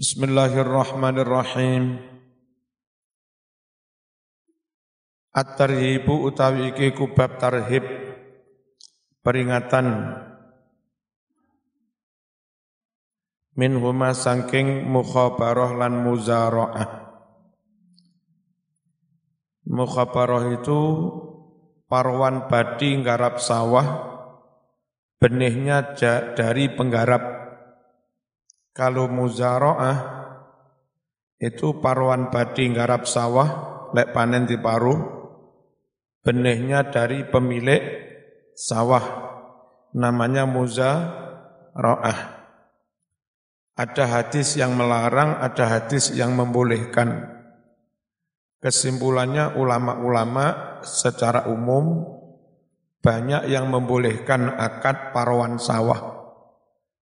Bismillahirrahmanirrahim. At-tarhibu utawi iki kubab tarhib peringatan min huma sangking mukhabarah lan muzara'ah. Mukhabarah itu parwan badi nggarap sawah benihnya dari penggarap kalau muzaroah itu paruan badi nggarap sawah, lek panen di paruh, benihnya dari pemilik sawah, namanya muzaroah. Ada hadis yang melarang, ada hadis yang membolehkan. Kesimpulannya ulama-ulama secara umum banyak yang membolehkan akad paruan sawah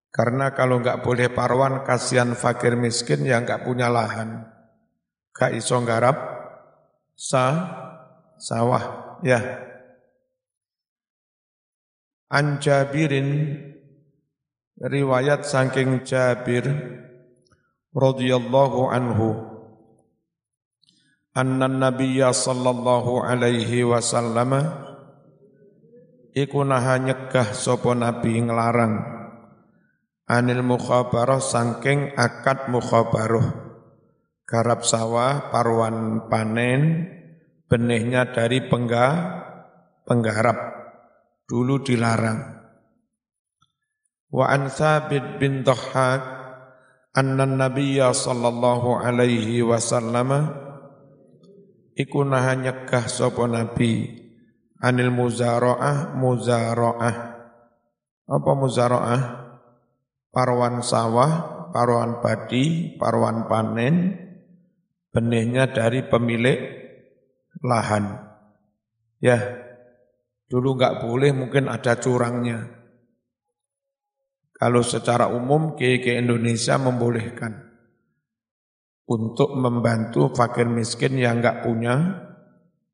karena kalau nggak boleh parwan, kasihan fakir miskin yang nggak punya lahan. Gak iso sa sawah. Ya. An Jabirin riwayat saking Jabir radhiyallahu anhu anna nabiyya sallallahu alaihi wasallam iku nyegah sapa nabi nglarang anil mukhabarah sangking akad mukhabarah garap sawah parwan panen benihnya dari pengga, penggarap. Dulu dilarang. Wa an Thabit bin Dhahhak anna nabiyya sallallahu alaihi wasallam iku naha nyegah sapa nabi. Anil muzaraah muzaraah. Apa muzaraah parwan sawah, parwan padi, parwan panen, benihnya dari pemilik lahan. Ya, dulu nggak boleh mungkin ada curangnya. Kalau secara umum ke Indonesia membolehkan untuk membantu fakir miskin yang nggak punya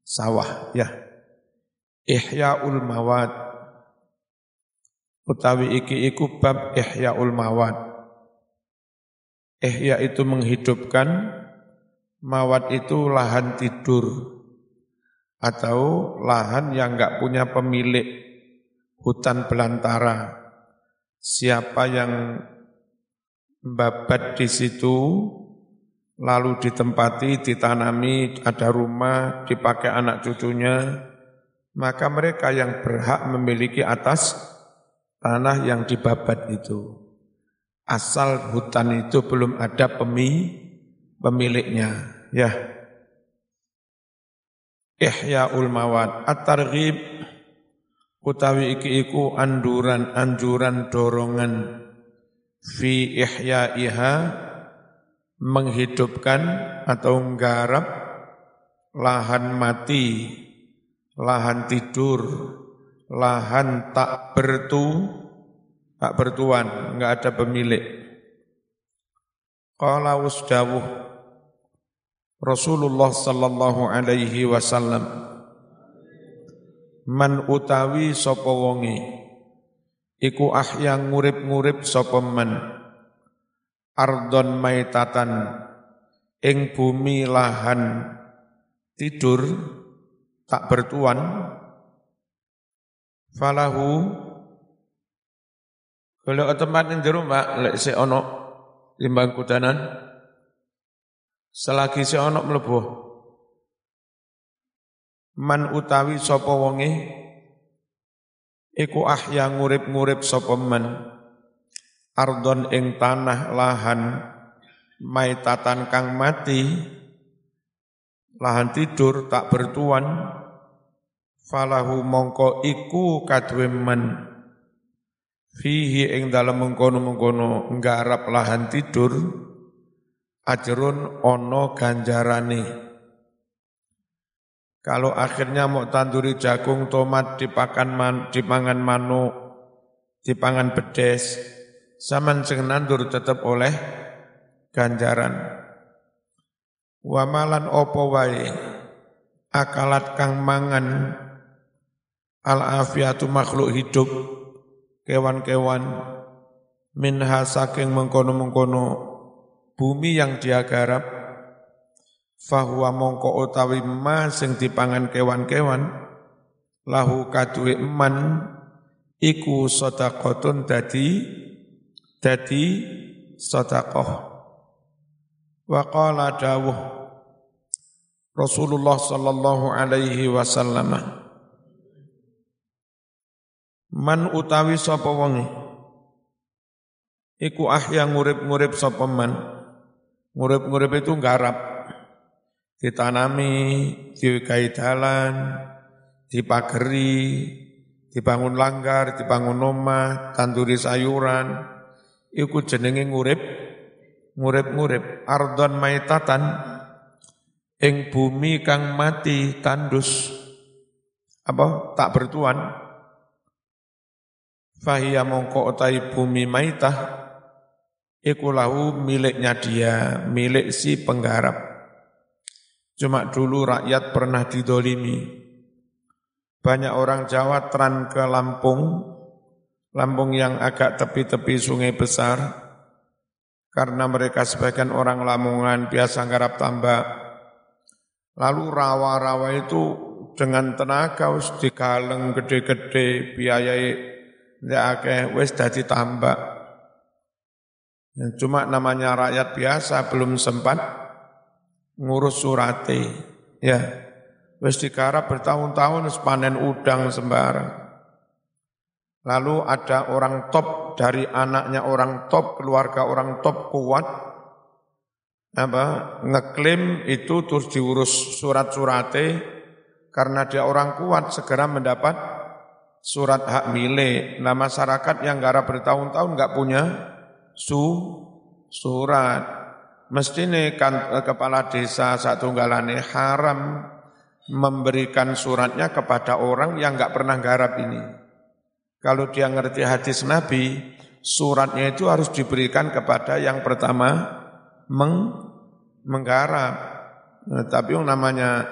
sawah. Ya, Ihya'ul Mawad utawi iki iku bab ihyaul mawad. Ihya itu menghidupkan mawad itu lahan tidur. Atau lahan yang enggak punya pemilik hutan belantara. Siapa yang babat di situ lalu ditempati, ditanami, ada rumah, dipakai anak cucunya, maka mereka yang berhak memiliki atas tanah yang dibabat itu. Asal hutan itu belum ada pemi, pemiliknya. Ya. Ihya'ul mawad. At-targhib utawi iki iku anduran, anjuran, dorongan fi ihya'iha menghidupkan atau menggarap lahan mati, lahan tidur, lahan tak bertu tak bertuan, enggak ada pemilik. Qala wasdawuh Rasulullah sallallahu alaihi wasallam Man utawi sapa wonge iku ahya ngurip-ngurip sapa man ardon maitatan ing bumi lahan tidur tak bertuan falahu. Kalau tempat yang jero Mbak lek si ono limbang kudanan selagi si ono mlebu. Man utawi sapa wonge iku ahya ngurip-ngurip sapa man. Ardon ing tanah lahan maitatan kang mati lahan tidur tak bertuan falahu mongko iku kadwe men fihi ing dalam mengkono-mengkono nggarap lahan tidur ajrun ono ganjarane. Kalau akhirnya mau tanduri jagung tomat dipakan man, dipangan manuk dipangan bedes zaman sing nandur tetap oleh ganjaran. Wamalan opo wae? Akalat kang mangan al-afiatu makhluk hidup, kewan-kewan, minha saking mengkono-mengkono bumi yang dia garap fahuwa mongko utawi ma sing dipangan kewan-kewan lahu kaduwe eman iku sedekahun dadi dadi sedekah. Wa qala dawuh Rasulullah sallallahu alaihi wasallam Man utawi sapa wonge? Iku ahya ngurip-ngurip sapa man. Ngurip-ngurip itu garap ditanami diwegai dalan dipageri dibangun langgar dibangun omah tanduri sayuran. Iku jenenge ngurip ngurip-ngurip. Ardon maitatan ing bumi kang mati tandus. Apa? Tak bertuan Fahia mongko otai bumi maitah iku lahu miliknya dia, milik si penggarap. Cuma dulu rakyat pernah didolimi. Banyak orang Jawa tran ke Lampung, Lampung yang agak tepi-tepi sungai besar, karena mereka sebagian orang Lamongan biasa garap tambak. Lalu rawa-rawa itu dengan tenaga harus digaleng gede-gede biayai Ndak akeh wis dadi tambak. Ya, cuma namanya rakyat biasa belum sempat ngurus surate. Ya, wis digarap bertahun-tahun panen udang sembarang. Lalu ada orang top dari anaknya orang top, keluarga orang top kuat, apa ngeklaim itu terus diurus surat-surate karena dia orang kuat segera mendapat surat hak milik. Nah masyarakat yang garap bertahun-tahun nggak punya su surat. Mesti nih kan, eh, kepala desa satu galane haram memberikan suratnya kepada orang yang nggak pernah garap ini. Kalau dia ngerti hadis Nabi, suratnya itu harus diberikan kepada yang pertama meng, menggarap. Nah, tapi yang namanya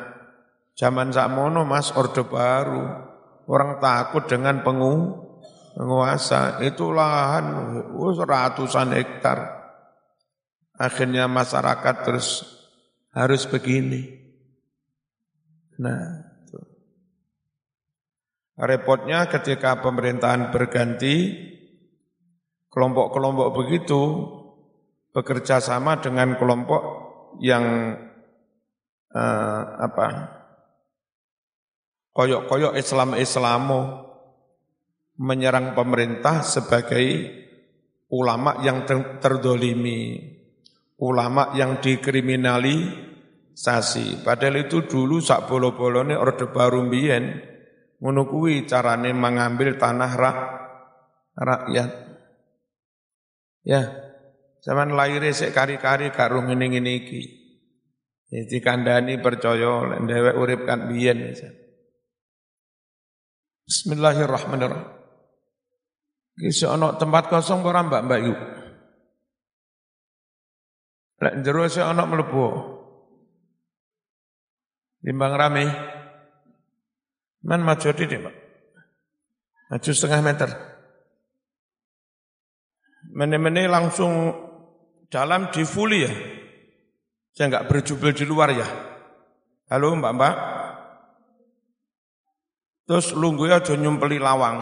zaman sakmono mas orde baru, Orang takut dengan pengu, penguasa. Itu lahan ratusan hektar. Akhirnya masyarakat terus harus begini. Nah, itu. repotnya ketika pemerintahan berganti, kelompok-kelompok begitu bekerja sama dengan kelompok yang uh, apa koyok-koyok Islam-Islamo menyerang pemerintah sebagai ulama yang terdolimi, ulama yang dikriminalisasi. Padahal itu dulu sak bolo-bolone Orde Baru mbiyen ngono kuwi carane mengambil tanah rak, rakyat. Ya, zaman lahir sik kari-kari karo ngene-ngene iki. Jadi kandani percaya lek dhewek urip kan biyen. Bismillahirrahmanirrahim. Kisi ana tempat kosong ora Mbak Mbak yuk. Lek jero sik ana mlebu. Timbang rame. Man maju deh, Pak. Maju setengah meter. Mene-mene langsung dalam di full ya. Saya enggak berjubel di luar ya. Halo Mbak-mbak. Terus lungguh aja nyumpeli lawang.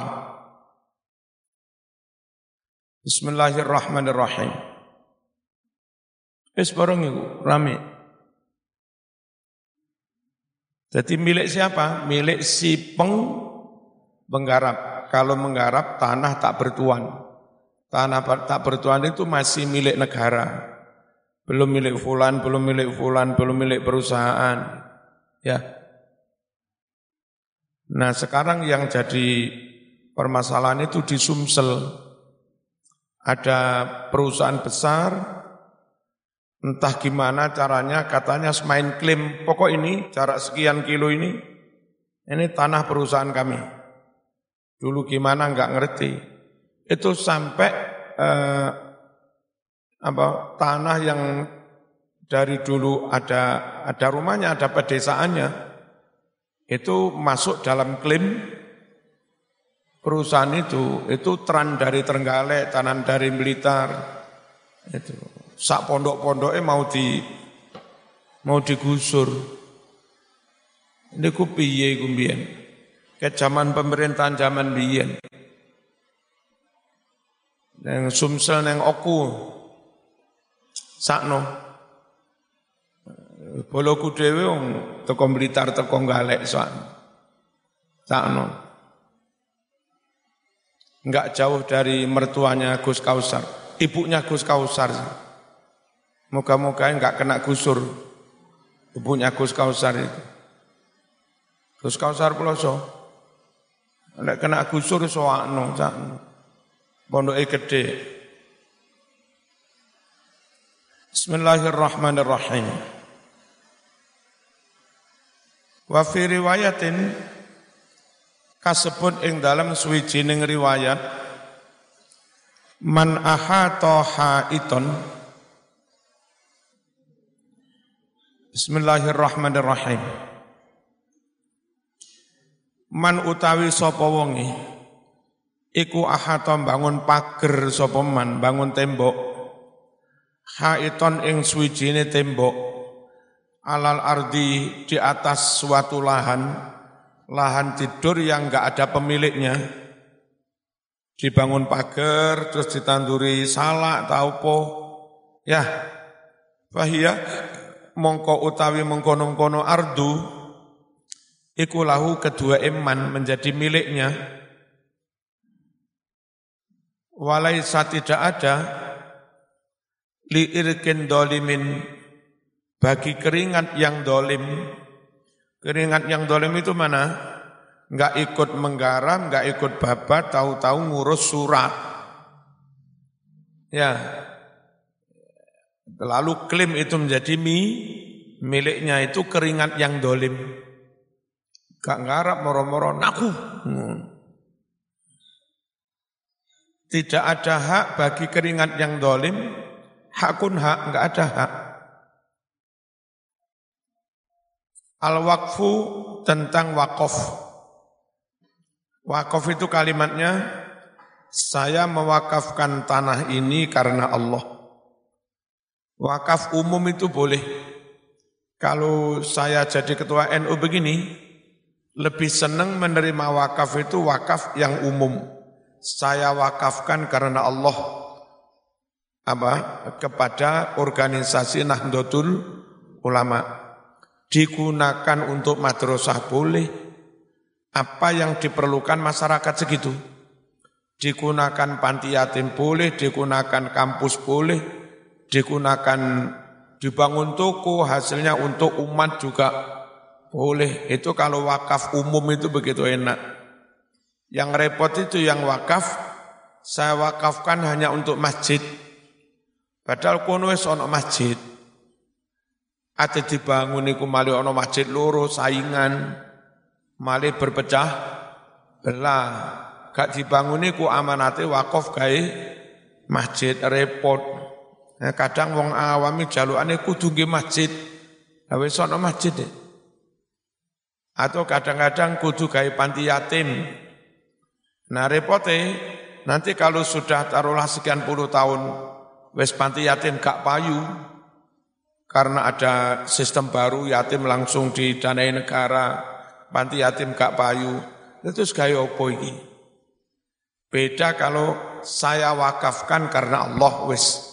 Bismillahirrahmanirrahim. Wis bareng iku rame. Jadi milik siapa? Milik si peng penggarap. Kalau menggarap tanah tak bertuan. Tanah tak bertuan itu masih milik negara. Belum milik fulan, belum milik fulan, belum milik perusahaan. Ya, Nah sekarang yang jadi permasalahan itu di Sumsel. Ada perusahaan besar, entah gimana caranya, katanya main klaim, pokok ini jarak sekian kilo ini, ini tanah perusahaan kami. Dulu gimana nggak ngerti. Itu sampai eh, apa tanah yang dari dulu ada ada rumahnya, ada pedesaannya, itu masuk dalam klaim perusahaan itu, itu tran dari Trenggalek, tanam dari Blitar, itu sak pondok-pondoke mau di mau digusur. Niku piye iku mbiyen? Ke zaman pemerintahan zaman biyen. Neng Sumsel neng Oku. Sakno. Boloku dhewe wong teko Blitar teko Galek sakno. Sakno. Enggak jauh dari mertuanya Gus Kausar. Ibunya Gus Kausar. Moga-moga enggak kena gusur. Ibunya Gus Kausar itu. Gus Kausar Peloso. Nek kena gusur soakno sakno. Pondoke gede. Bismillahirrahmanirrahim. Wa fi riwayatin kasebut ing dalam suwijining riwayat man ahata haiton. Bismillahirrahmanirrahim. Man utawi sapa wonge iku ahata bangun pager sapa man bangun tembok haiton ing suwijine tembok alal ardi di atas suatu lahan, lahan tidur yang enggak ada pemiliknya, dibangun pagar, terus ditanduri salak atau po, ya, fahiyah mongko utawi mengkono-kono ardu, iku lahu kedua iman menjadi miliknya, walaisa tidak ada li irkin dolimin bagi keringat yang dolim, keringat yang dolim itu mana? Enggak ikut menggaram, enggak ikut babat, tahu-tahu ngurus surat. Ya, lalu klaim itu menjadi mi, miliknya itu keringat yang dolim. Gak ngarap moro-moro naku. Hmm. Tidak ada hak bagi keringat yang dolim, hakun hak, enggak ada hak. Al-Waqfu tentang wakaf. Wakaf itu kalimatnya, saya mewakafkan tanah ini karena Allah. Wakaf umum itu boleh. Kalau saya jadi ketua NU begini, lebih senang menerima wakaf itu wakaf yang umum. Saya wakafkan karena Allah apa kepada organisasi Nahdlatul Ulama digunakan untuk madrasah boleh. Apa yang diperlukan masyarakat segitu? Digunakan panti yatim boleh, digunakan kampus boleh, digunakan dibangun toko hasilnya untuk umat juga boleh. Itu kalau wakaf umum itu begitu enak. Yang repot itu yang wakaf, saya wakafkan hanya untuk masjid. Padahal kono wis masjid. Ate dibangun iku malih ana masjid loro saingan, malih berpecah belah. Gak dibangun iku amanate wakaf gawe masjid repot. Nah, kadang wong awami jalukane kudu nggih masjid. Lah wis ana masjid deh. Atau kadang-kadang kudu gawe panti yatim. Nah repote nanti kalau sudah taruhlah sekian puluh tahun wis panti yatim gak payu, karena ada sistem baru yatim langsung didanai negara, panti yatim gak payu, itu gaya opo ini. Beda kalau saya wakafkan karena Allah wis.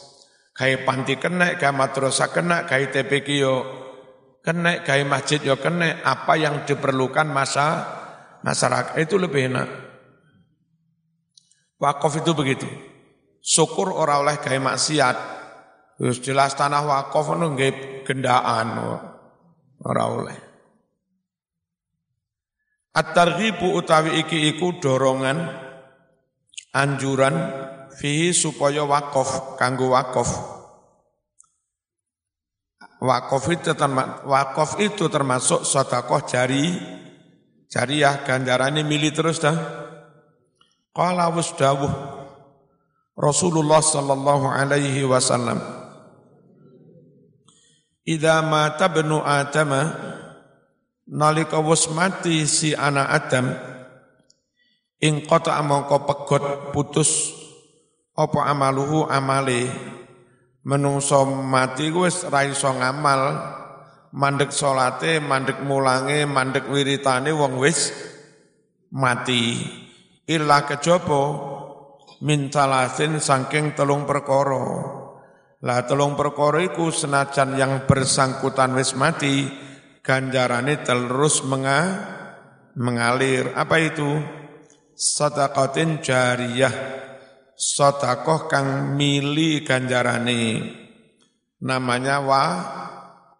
Gaya panti kena, gaya madrasah kena, gaya TPQ yo kena, gaya masjid yo kena, apa yang diperlukan masa masyarakat itu lebih enak. Wakaf itu begitu. Syukur orang oleh gaya maksiat, Wis jelas tanah wakaf ngono nggih gendaan ora oleh. At-targhibu utawi iki iku dorongan anjuran fihi supaya wakaf kanggo wakaf. Wakaf itu termasuk, wakaf itu termasuk sedekah jari jariah ganjarane mili terus dah. Qala wasdawuh Rasulullah sallallahu alaihi wasallam Idza mata benu Adam nalika wis mati si anak Adam ing qata mongko pegot putus apa amaluhu amale? Menungso mati wis ra iso ngamal mandek salate mandek mulange mandek wiritane wong wis mati. Illa kejaba min talasin saking telung perkara lah telung perkara iku senajan yang bersangkutan wis mati ganjarane terus menga, mengalir. Apa itu? Sadaqatin jariyah. Sedekah kang mili ganjarane. Namanya wa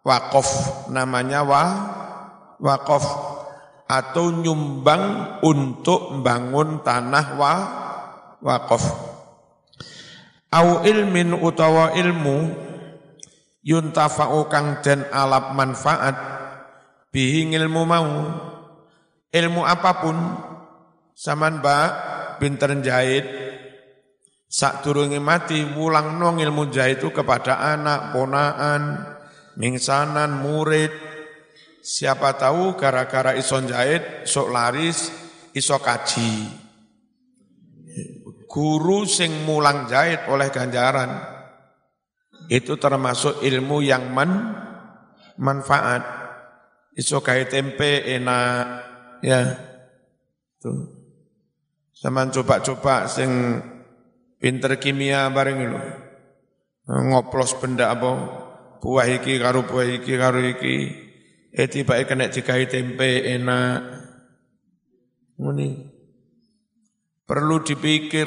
waqaf. Namanya wa waqaf. Atau nyumbang untuk membangun tanah wa waqaf au ilmin utawa ilmu yuntafa'u kang den alap manfaat bihi ilmu mau ilmu apa pun Saman mbak pinter jahit, sak turungi mati wulang nong ilmu jahit itu kepada anak, ponaan, mingsanan, murid. Siapa tahu gara-gara ison jahit, sok laris, iso kaji. Guru sing mulang jahit oleh ganjaran. Itu termasuk ilmu yang man, manfaat. Iso kaya tempe enak, ya. Tuh. Sama coba-coba sing pinter kimia bareng lho. Ngoplos benda apa buah iki karo buah iki karo iki. Eh tiba kena digawe tempe enak. Muni. Perlu dipikir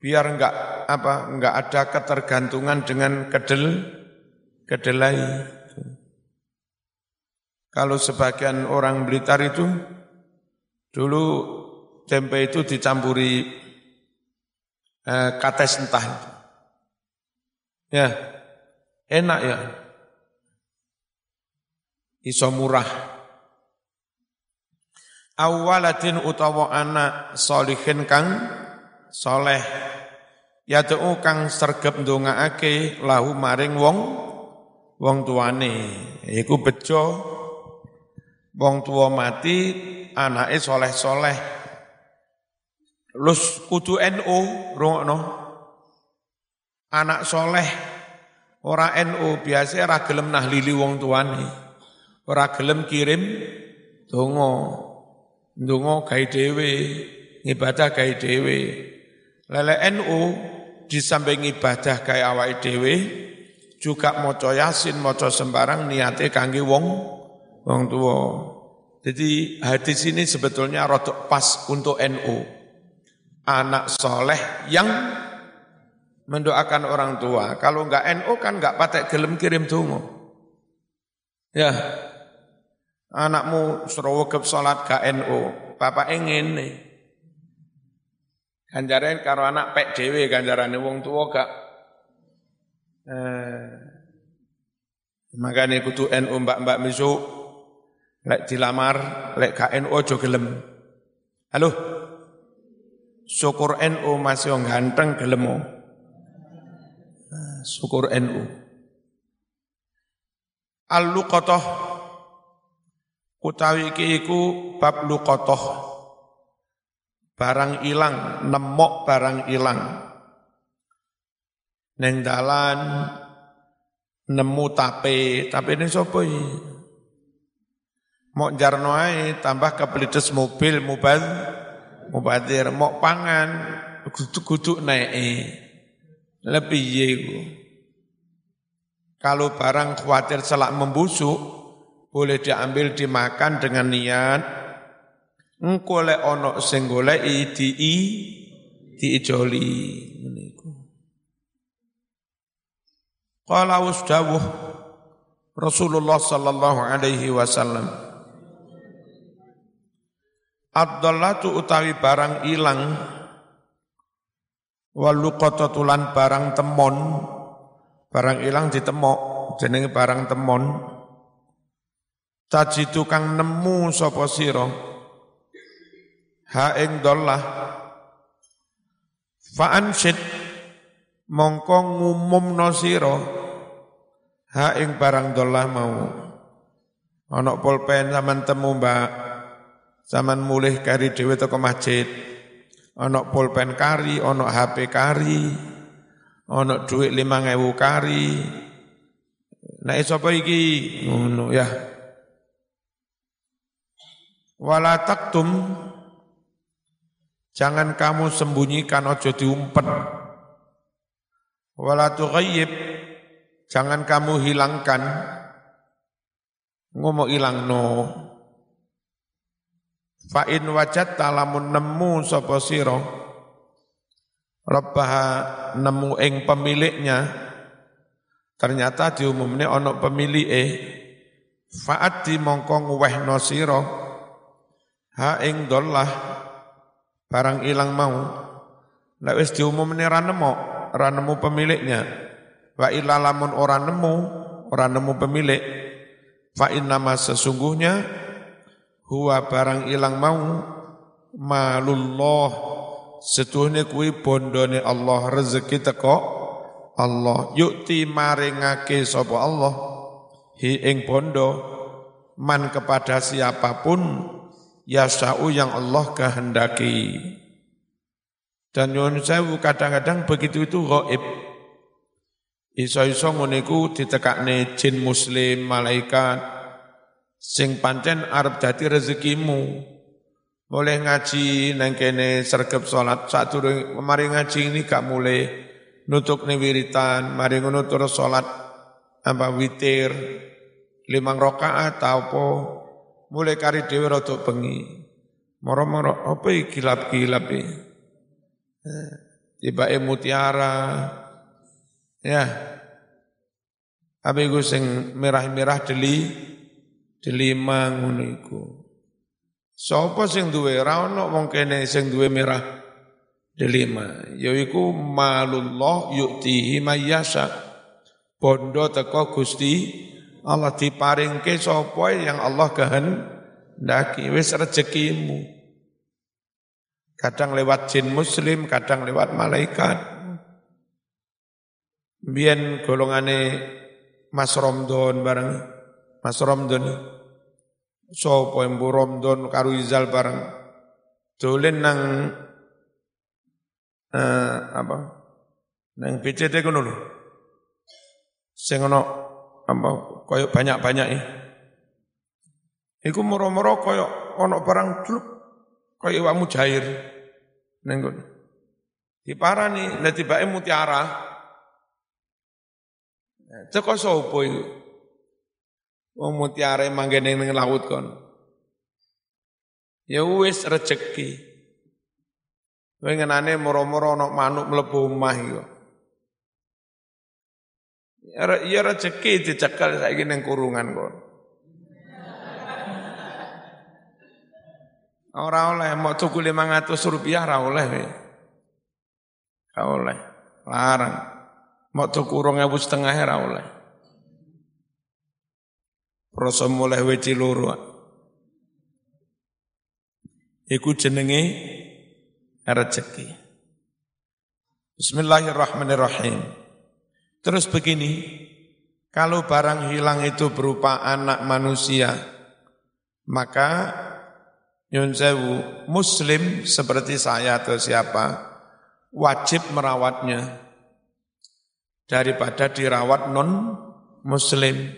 biar enggak apa enggak ada ketergantungan dengan kedel kedelai. Kalau sebagian orang Blitar itu dulu tempe itu dicampuri eh, kates entah itu. Ya, enak ya. Iso murah. Awaladin utawa anak solihin kang soleh. Ya tuh kang sergep ndongaake lahu maring wong wong tuane. Iku bejo wong tua mati anake soleh-soleh. Lus kudu NU rungokno. Anak soleh ora NU biasa ora gelem nahlili wong tuane. Ora gelem kirim donga. Donga gawe dhewe, ibadah gawe dhewe. Lele NU di samping ibadah gawe awake dhewe juga maca Yasin, maca sembarang niate kangge wong wong tua. Jadi hadis ini sebetulnya rotok pas untuk NU anak soleh yang mendoakan orang tua. Kalau enggak NU kan enggak patek gelem kirim tungo. Ya, anakmu suruh sholat ke NU, bapak nih. Ganjaran karo anak pek dewe ganjaran wong tua gak. Eh, makanya kutu NU mbak-mbak misu, lek dilamar, lek KNU ojo gelem. Halo, syukur NU masih ganteng gelemo. Syukur NU. Al-luqatah utawi iki iku bab luqatah. Barang ilang, nemok barang ilang. Neng dalan nemu tape, tape ini sapa iki? Mok jarno ae tambah kepelites mobil, mobil mubadir mau pangan kudu naik lebih yego kalau barang khawatir selak membusuk boleh diambil dimakan dengan niat. Engko lek ana sing goleki di diijoli niku Qala usdawuh Rasulullah sallallahu alaihi wasallam. Ad-dallatu utawi barang ilang. Waluqatatulan barang temon. Barang ilang ditemok jenenge barang temon tajidu kang nemu sapa sira ha ing dollah fa ansid mongko ngumumno sira ha ing barang dollah mau ana pulpen sampean temu Mbak Zaman mulih kari dhewe teko masjid. Ana pulpen kari, ana HP kari, Ono duit lima ngewu kari. Nah sapa iki? Ngono ya. Wala taktum Jangan kamu sembunyikan ojo diumpet. Wala tughayyib Jangan kamu hilangkan. Ngomong hilang no. Fa in wajat talamun nemu sapa sira Rabbaha nemu ing pemiliknya ternyata diumumne ana pemilike faat di mongko ngwehno sira ha ing dollah barang ilang mau. Lek wis diumumne ra nemu ra nemu pemiliknya. Wa illa lamun ora nemu ora nemu pemilik. Fa nama sesungguhnya huwa barang ilang mau malullah. Setuhne kuwi bondone Allah rezeki teko Allah. Yukti maringake sapa Allah. Hi ing bondo man kepada siapa pun yasau yang Allah kehendaki. Dan nyuwun sewu kadang-kadang begitu itu gaib iso-iso ngene iku ditekakne jin muslim malaikat sing pancen arep dadi rezekimu. Boleh ngaji nang kene sergep salat sadurunge mari ngaji ini gak mulai nutuk wiritan, mari ngono terus salat apa witir limang rakaat apa mulai kari dhewe rada bengi. Moro-moro apa iki kilap-kilap iki? Eh, tiba mutiara. Ya. Apa iku sing merah-merah deli delima ngono iku. Sapa sing duwe ra ono wong kene sing duwe merah delima, yaiku malullah yu'tihi mayyasa. Bondo teko Gusti Allah diparingke sapa yang Allah kehendaki. Wis rezekimu. Kadang lewat jin muslim, kadang lewat malaikat. Biyen golongane Mas Romdon bareng. Mas Romdon sapa embu Romdon karo Izal bareng. Dolen nang eh, apa? Nang PCT kono lho. Sing apa koyo banyak-banyak ya Iku moro-moro koyo ana barang duluk koyo iwak mujair ning kono. Diparani nek tibake mutiara. Teko sapa iku? Wong mutiara manggene ning laut kon. Ya wis rezeki. Kowe ngenane moro-moro ana manuk mlebu omah. Ya, ya rezeki dicekel saiki ning kurungan kon. Ora oleh mau tuku 500 rupiah ora oleh. Ora oleh. Larang. Mau tuku 2000 setengah ora oleh. Rasa mulai weci loro. Iku jenenge rezeki. Bismillahirrahmanirrahim. Terus begini, kalau barang hilang itu berupa anak manusia, maka nyun sewu, muslim seperti saya atau siapa, wajib merawatnya. Daripada dirawat non muslim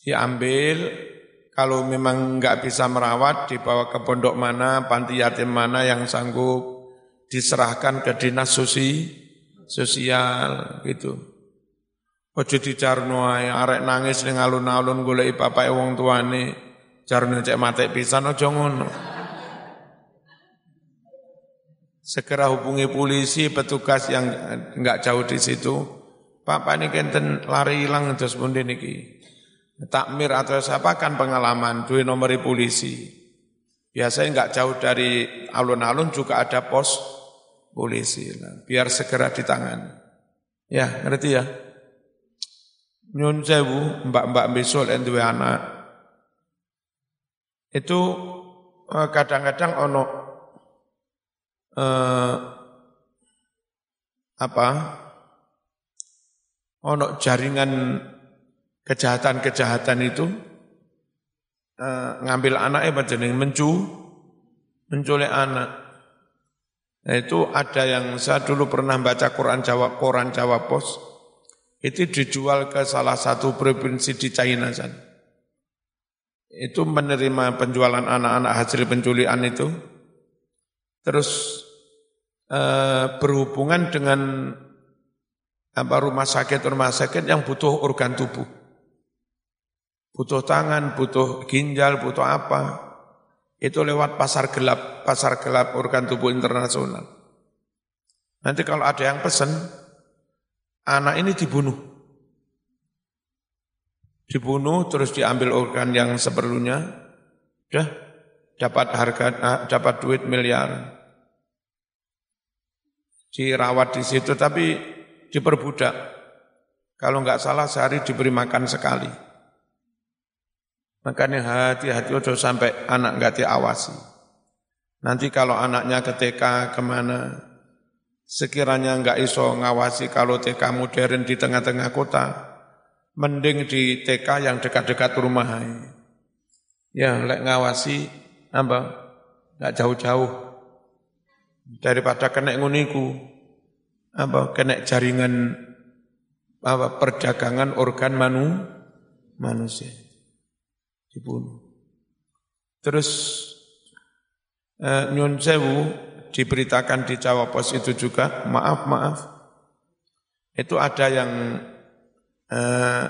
diambil kalau memang nggak bisa merawat dibawa ke pondok mana, panti yatim mana yang sanggup diserahkan ke dinas susi, sosial gitu. Ojo dicarno ae arek nangis ning alun-alun goleki bapake wong tuane, jarno cek mate pisan aja ngono. Segera hubungi polisi, petugas yang enggak jauh di situ. Bapak ini kenten lari hilang terus pundi niki takmir atau siapa kan pengalaman duit nomor polisi. Biasanya nggak jauh dari alun-alun juga ada pos polisi. Nah, biar segera ditangani. Ya, ngerti ya? Nyun sewu, mbak-mbak besok yang anak. Itu eh, kadang-kadang ono eh, apa? Ono jaringan kejahatan-kejahatan itu uh, ngambil anak apa jeneng mencu menculik anak. Nah, itu ada yang saya dulu pernah baca Quran Jawa, Quran Jawa Pos, itu dijual ke salah satu provinsi di China sana. Itu menerima penjualan anak-anak hasil penculian itu, terus eh, berhubungan dengan apa rumah sakit rumah sakit yang butuh organ tubuh, butuh tangan, butuh ginjal, butuh apa, itu lewat pasar gelap, pasar gelap organ tubuh internasional. Nanti kalau ada yang pesen, anak ini dibunuh. Dibunuh terus diambil organ yang seperlunya, udah dapat harga ah, dapat duit miliar. Dirawat di situ tapi diperbudak. Kalau nggak salah sehari diberi makan sekali. Makanya hati-hati udah sampai anak nggak diawasi. Nanti kalau anaknya ke TK ke mana, Sekiranya enggak iso ngawasi kalau TK modern di tengah-tengah kota, mending di TK yang dekat-dekat rumah. Ya, lek ngawasi apa? Enggak jauh-jauh. Daripada kena nguniku, apa kena jaringan apa perdagangan organ manu manusia dibunuh. Terus eh, nyun sewu diberitakan di Jawa Pos itu juga, maaf, maaf. Itu ada yang eh,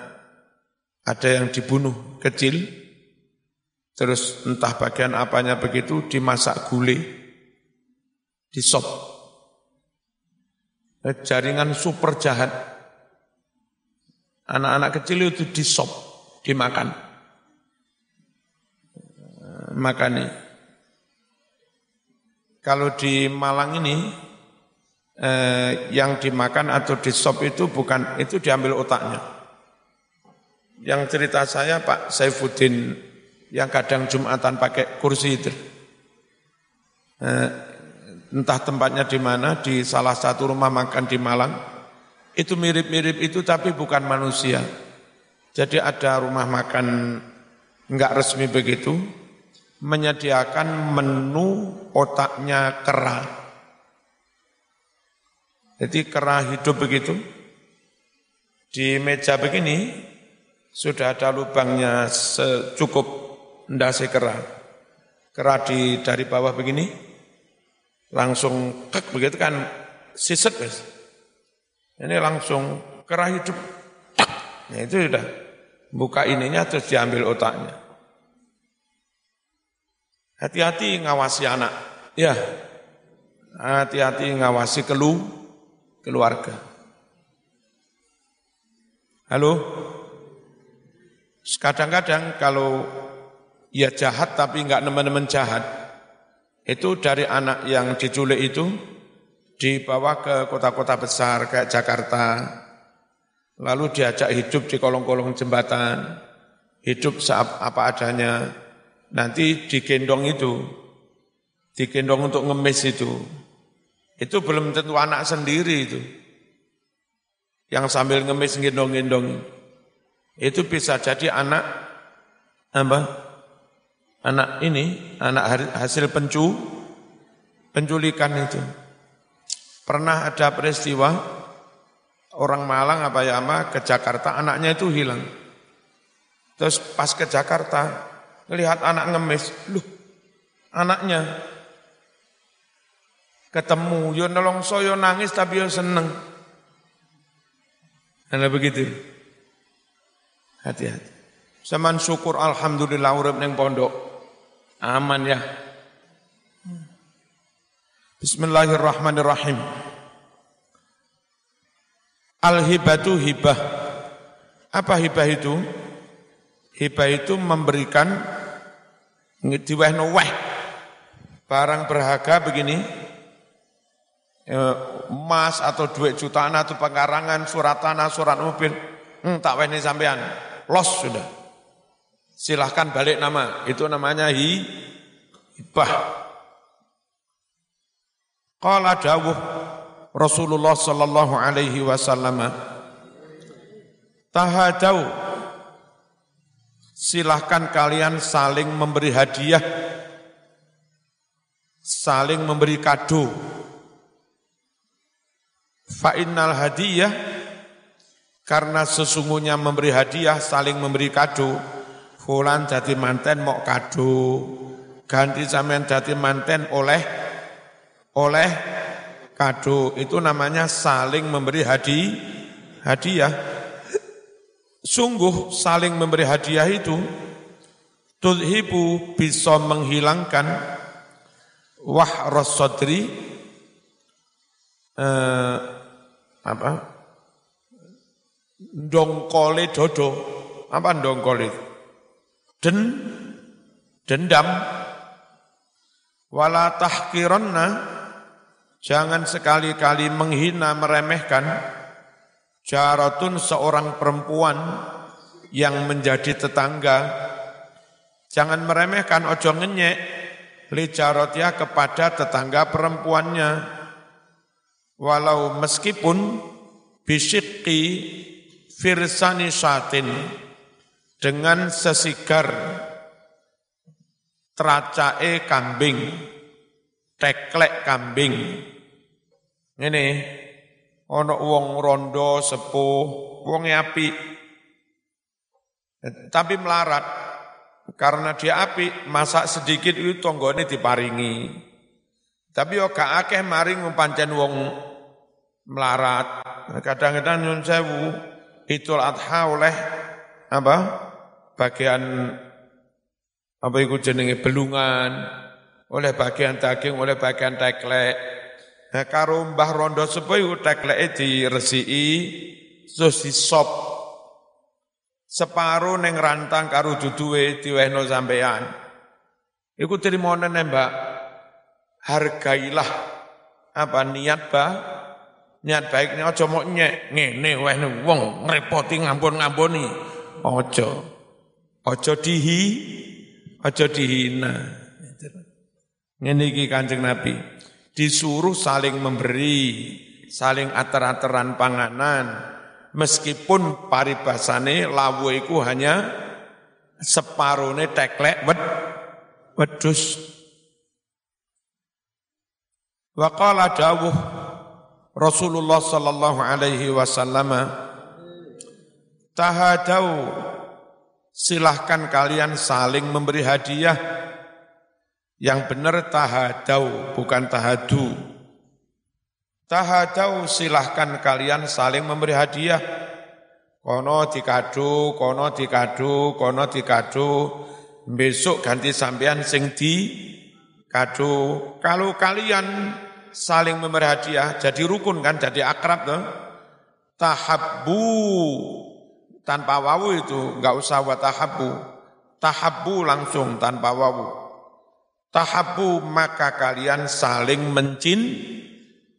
ada yang dibunuh kecil, terus entah bagian apanya begitu dimasak gulai, di sop. Eh, jaringan super jahat. Anak-anak kecil itu di sop, dimakan. Makanya kalau di Malang ini eh, yang dimakan atau di sop itu bukan itu diambil otaknya. Yang cerita saya Pak Saifuddin yang kadang Jumatan pakai kursi itu. Eh, entah tempatnya di mana di salah satu rumah makan di Malang itu mirip-mirip itu tapi bukan manusia. Jadi ada rumah makan enggak resmi begitu, menyediakan menu otaknya kera. Jadi kera hidup begitu. Di meja begini sudah ada lubangnya secukup ndase kera. Kera di dari bawah begini langsung kek begitu kan siset guys. Ini langsung kera hidup. Nah, itu sudah buka ininya terus diambil otaknya. Hati-hati ngawasi anak. Ya, hati-hati ngawasi kelu, keluarga. Halo? Kadang-kadang kalau ya jahat tapi enggak nemen-nemen jahat, itu dari anak yang diculik itu dibawa ke kota-kota besar kayak Jakarta, lalu diajak hidup di kolong-kolong jembatan, hidup apa adanya, nanti digendong itu, digendong untuk ngemis itu, itu belum tentu anak sendiri itu. Yang sambil ngemis gendong-gendong. Itu bisa jadi anak apa? Anak ini, anak hasil pencu, penculikan itu. Pernah ada peristiwa orang Malang apa ya ama ke Jakarta, anaknya itu hilang. Terus pas ke Jakarta, Lihat anak ngemis, loh anaknya ketemu, yo nolong yo nangis tapi yo seneng. Karena begitu. Hati-hati. Saman syukur alhamdulillah urip ning pondok. Aman ya. Bismillahirrahmanirrahim. Al-hibatu hibah. Apa hibah itu? Hibah itu memberikan diwehno weh. Barang berharga begini. Emas atau duit jutaan atau pengkarangan surat tanah surat mobil. Hmm, tak wehni sampean. Los sudah. Silahkan balik nama. Itu namanya hi hibah. Qala dawuh Rasulullah sallallahu alaihi wasallam tahadau silahkan kalian saling memberi hadiah, saling memberi kado, Fa innal hadiyah karena sesungguhnya memberi hadiah saling memberi kado. Fulan jadi manten mau kado. Ganti sampean jadi manten oleh oleh kado. Itu namanya saling memberi hadi, hadiah. Sungguh saling memberi hadiah itu tudhibu bisa menghilangkan wah rosodri eh, apa? Dongkole dodo. Apa dongkole den dendam. Wala tahkironna jangan sekali-kali menghina meremehkan jaratun seorang perempuan yang menjadi tetangga. Jangan meremehkan ojo ngenyek. Li jarotia kepada tetangga perempuannya. Walau meskipun bisikki firsani satin dengan sesigar teracae kambing, teklek kambing. Ini ono wong rondo sepuh, wong api. Tapi melarat karena dia api, masak sedikit itu tonggone diparingi. Tapi yo gak akeh maring pancen wong melarat. Kadang-kadang nyun sewu, Idul Adha oleh apa? Bagian apa itu jenenge belungan, oleh bagian daging, oleh bagian teklek. Nah, karo Mbah Rondo sepuh tekleke diresiki terus disop. Separuh neng rantang karo duduwe diwehno sampean. Iku trimone Mbak. Hargailah apa niat bah niat baik ini aja mau nyek ngene weh wong ngrepoti ngampun-ngampuni aja aja dihi aja dihina ngene iki Kanjeng Nabi disuruh saling memberi saling ater-ateran panganan. Meskipun paribasane lawu iku hanya separone teklek wed wedus wa qala dawuh Rasulullah sallallahu alaihi wasallam tahadau silahkan kalian saling memberi hadiah yang benar tahadau bukan tahadu tahadau silahkan kalian saling memberi hadiah kono dikadu kono dikadu kono dikadu besok ganti sampean sing di kado kalau kalian saling memberi hadiah, jadi rukun kan, jadi akrab tuh. Tahabbu tanpa wawu itu nggak usah wa tahabbu. Tahabbu langsung tanpa wawu. Tahabbu maka kalian saling mencin,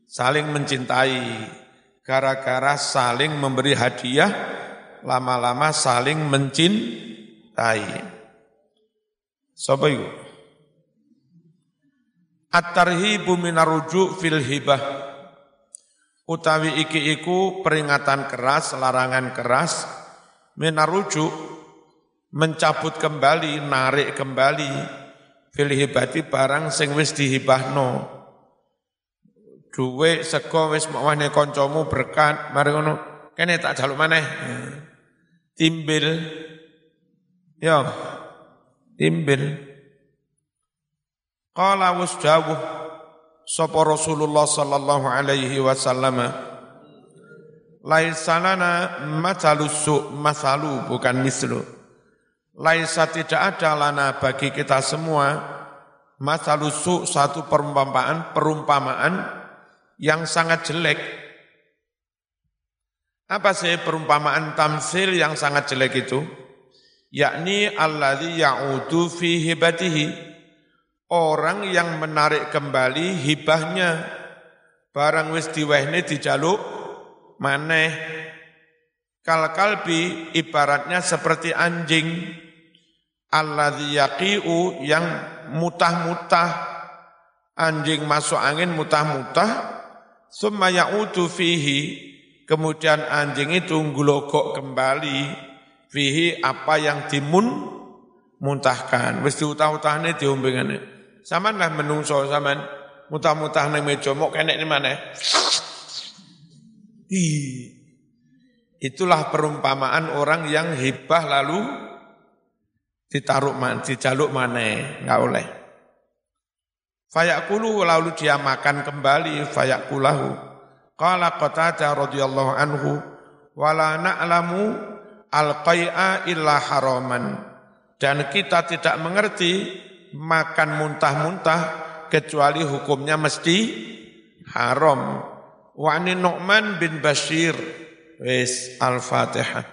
saling mencintai. Gara-gara saling memberi hadiah, lama-lama saling mencintai. Sopo itu? At-tarhibu fil hibah. Utawi iki iku peringatan keras, larangan keras, minarujuk mencabut kembali, narik kembali fil hibati barang sing wis dihibahno. Duwe sego wis mawane kancamu berkat, mari ngono, kene tak jaluk maneh. Timbil. Ya. Timbil. Qala wasdawuh sapa Rasulullah sallallahu alaihi wasallam Laisa lana matalus masalu bukan mislu. Laisa tidak ada lana bagi kita semua. Masalus satu perumpamaan perumpamaan yang sangat jelek. Apa sih perumpamaan tamsil yang sangat jelek itu? Yakni alladzi ya'udu fi hibatihi. Orang yang menarik kembali hibahnya. Barang wis diwehne dijaluk maneh. Kal kalbi ibaratnya seperti anjing alladzi yaqiu yang mutah-mutah anjing masuk angin mutah-mutah summa ya'udu fihi kemudian anjing itu nglogok kembali fihi apa yang dimun muntahkan. Wis diutah-utahne diombengane. Saman lah menungso saman. Mutah-mutah nang meja mok kenek ni mana? Itulah perumpamaan orang yang hibah lalu ditaruh man, dijaluk mana, enggak oleh. Fayakulu lalu dia makan kembali fayakulahu. Qala Qatadah radhiyallahu anhu wala na'lamu al-qai'a illa haraman. Dan kita tidak mengerti makan muntah-muntah kecuali hukumnya mesti haram. Wa Nu'man bin Bashir. Wis Al-Fatihah.